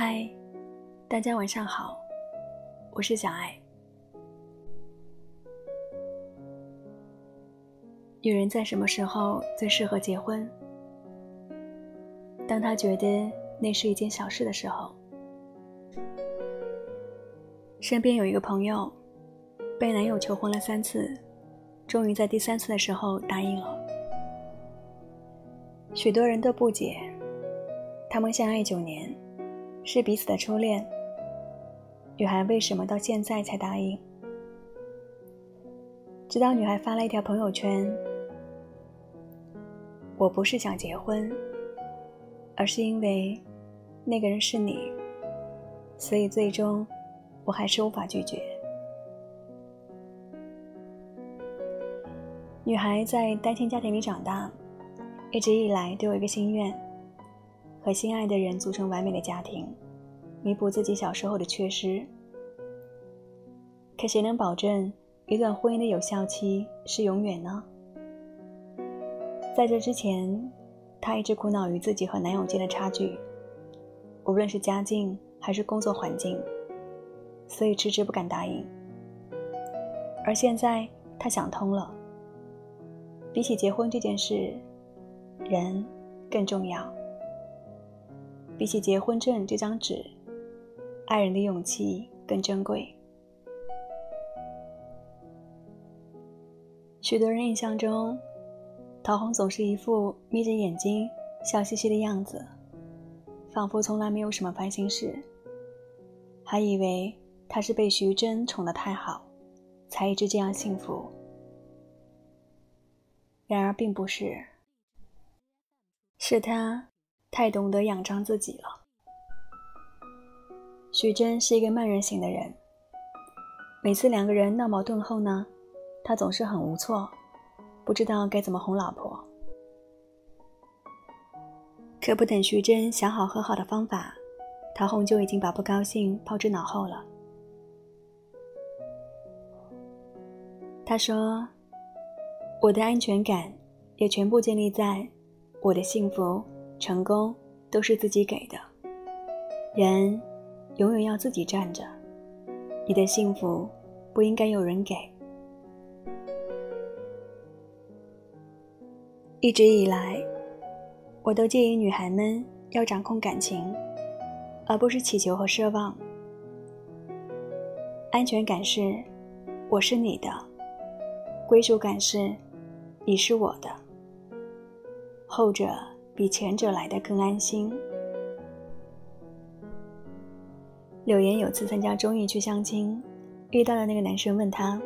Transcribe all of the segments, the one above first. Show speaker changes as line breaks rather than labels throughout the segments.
嗨大家晚上好，我是小爱。女人在什么时候最适合结婚？当她觉得那是一件小事的时候。身边有一个朋友，被男友求婚了三次，终于在第三次的时候答应了。许多人都不解，他们相爱九年，是彼此的初恋，女孩为什么到现在才答应？直到女孩发了一条朋友圈：“我不是想结婚，而是因为那个人是你，所以最终我还是无法拒绝。”女孩在单亲家庭里长大。一直以来都有一个心愿，和心爱的人组成完美的家庭，弥补自己小时候的缺失。可谁能保证一段婚姻的有效期是永远呢？在这之前，她一直苦恼于自己和男友间的差距，无论是家境还是工作环境，所以迟迟不敢答应。而现在，她想通了，比起结婚这件事。人更重要，比起结婚证这张纸，爱人的勇气更珍贵。许多人印象中，陶虹总是一副眯着眼睛笑嘻嘻的样子，仿佛从来没有什么烦心事，还以为她是被徐峥宠得太好，才一直这样幸福。然而并不是。是他太懂得仰仗自己了。徐峥是一个慢热型的人，每次两个人闹矛盾后呢，他总是很无措，不知道该怎么哄老婆。可不等徐峥想好和好的方法，陶虹就已经把不高兴抛之脑后了。他说：“我的安全感也全部建立在……”我的幸福、成功都是自己给的。人永远要自己站着，你的幸福不应该有人给。一直以来，我都建议女孩们要掌控感情，而不是祈求和奢望。安全感是我是你的，归属感是你是我的。后者比前者来的更安心。柳岩有次参加综艺去相亲，遇到的那个男生问他：“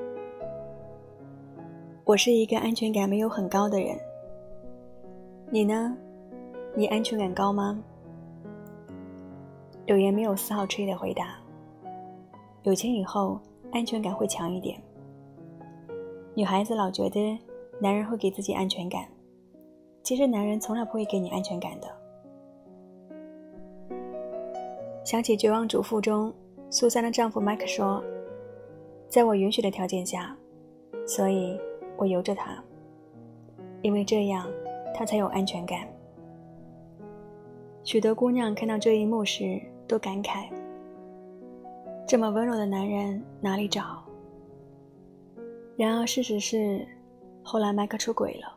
我是一个安全感没有很高的人，你呢？你安全感高吗？”柳岩没有丝毫迟疑的回答：“有钱以后安全感会强一点。女孩子老觉得男人会给自己安全感。”其实男人从来不会给你安全感的。想起《绝望主妇》中，苏珊的丈夫麦克说：“在我允许的条件下，所以我由着他，因为这样他才有安全感。”许多姑娘看到这一幕时都感慨：“这么温柔的男人哪里找？”然而事实是，后来麦克出轨了。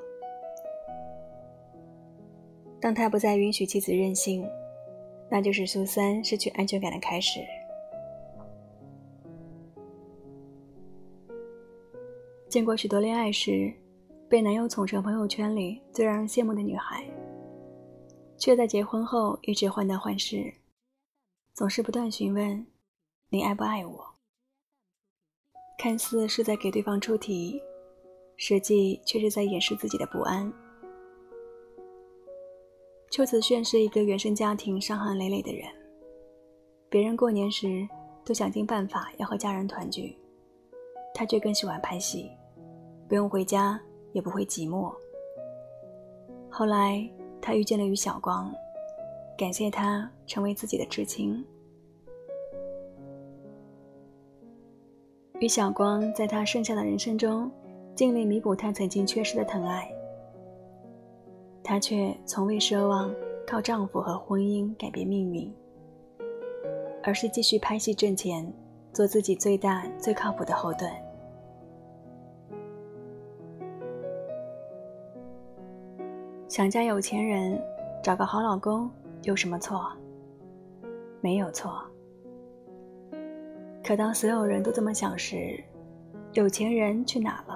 当他不再允许妻子任性，那就是苏三失去安全感的开始。见过许多恋爱时，被男友宠成朋友圈里最让人羡慕的女孩，却在结婚后一直患得患失，总是不断询问：“你爱不爱我？”看似是在给对方出题，实际却是在掩饰自己的不安。邱子炫是一个原生家庭伤痕累累的人，别人过年时都想尽办法要和家人团聚，他却更喜欢拍戏，不用回家也不会寂寞。后来他遇见了于晓光，感谢他成为自己的知青。于晓光在他剩下的人生中，尽力弥补他曾经缺失的疼爱。她却从未奢望靠丈夫和婚姻改变命运，而是继续拍戏挣钱，做自己最大最靠谱的后盾。想嫁有钱人，找个好老公有什么错？没有错。可当所有人都这么想时，有钱人去哪了？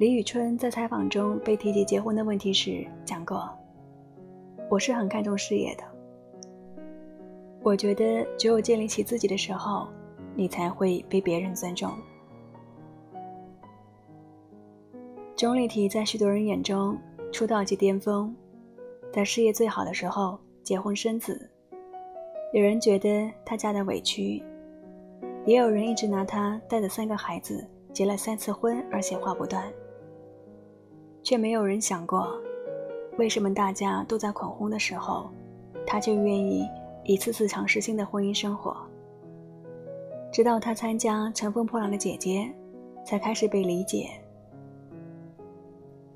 李宇春在采访中被提及结婚的问题时讲过：“我是很看重事业的。我觉得只有建立起自己的时候，你才会被别人尊重。”钟丽缇在许多人眼中出道即巅峰，在事业最好的时候结婚生子。有人觉得她嫁的委屈，也有人一直拿她带着三个孩子、结了三次婚而闲话不断。却没有人想过，为什么大家都在恐婚的时候，她却愿意一次次尝试新的婚姻生活。直到她参加《乘风破浪的姐姐》，才开始被理解。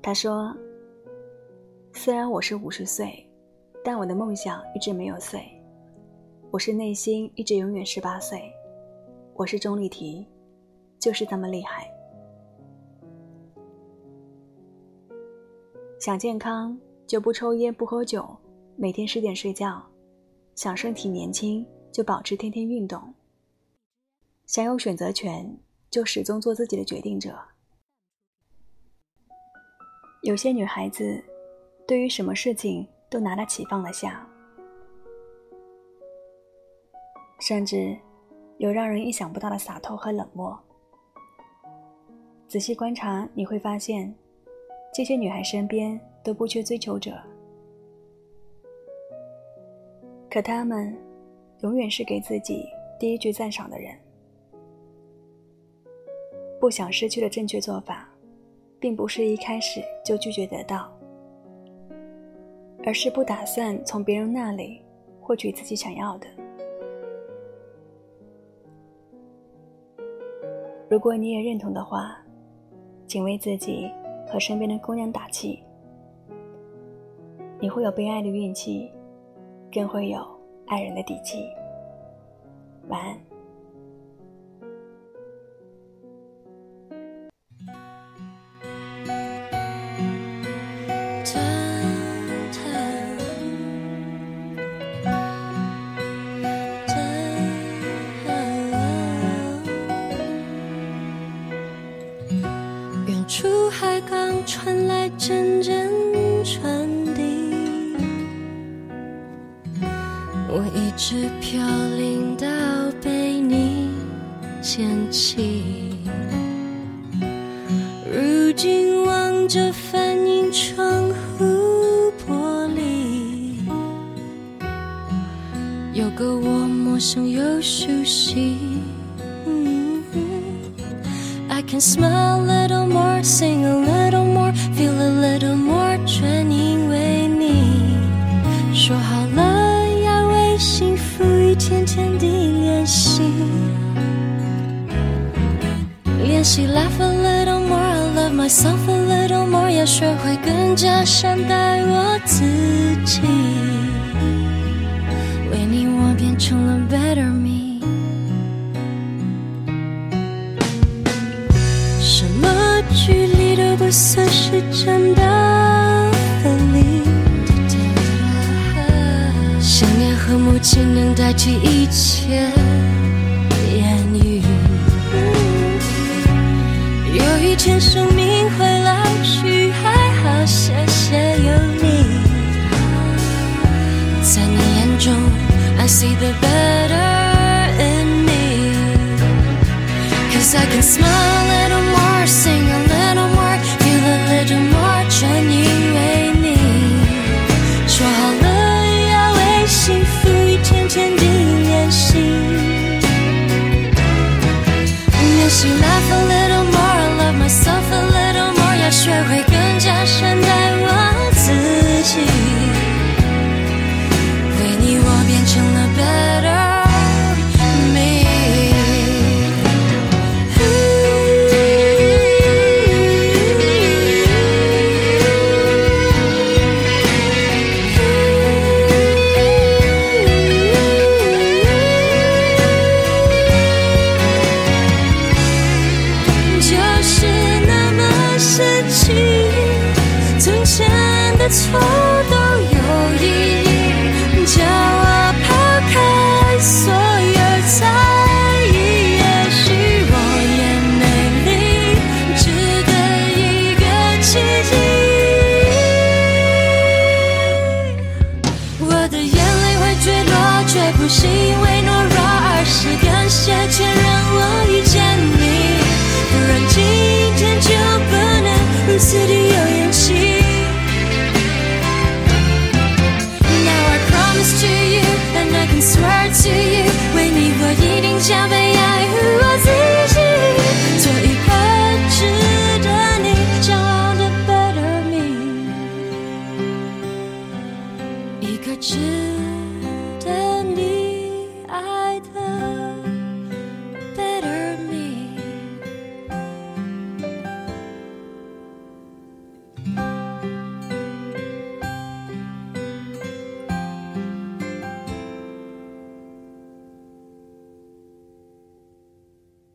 她说：“虽然我是五十岁，但我的梦想一直没有碎。”我是内心一直永远十八岁，我是钟丽缇，就是这么厉害。想健康就不抽烟不喝酒，每天十点睡觉；想身体年轻就保持天天运动；想有选择权就始终做自己的决定者。有些女孩子，对于什么事情都拿得起放得下。甚至有让人意想不到的洒脱和冷漠。仔细观察，你会发现，这些女孩身边都不缺追求者，可她们永远是给自己第一句赞赏的人。不想失去的正确做法，并不是一开始就拒绝得到，而是不打算从别人那里获取自己想要的。如果你也认同的话，请为自己和身边的姑娘打气。你会有被爱的运气，更会有爱人的底气。晚安。
我一直飘零到被你捡起。如今望着反映窗户玻璃，有个我陌生又熟悉。I can smile a little more, sing a little 更加善待我自己，为你我变成了 better me，什么距离都不算是。真的分离，想念和母亲能代替一切言语。有一天一个值得你爱的。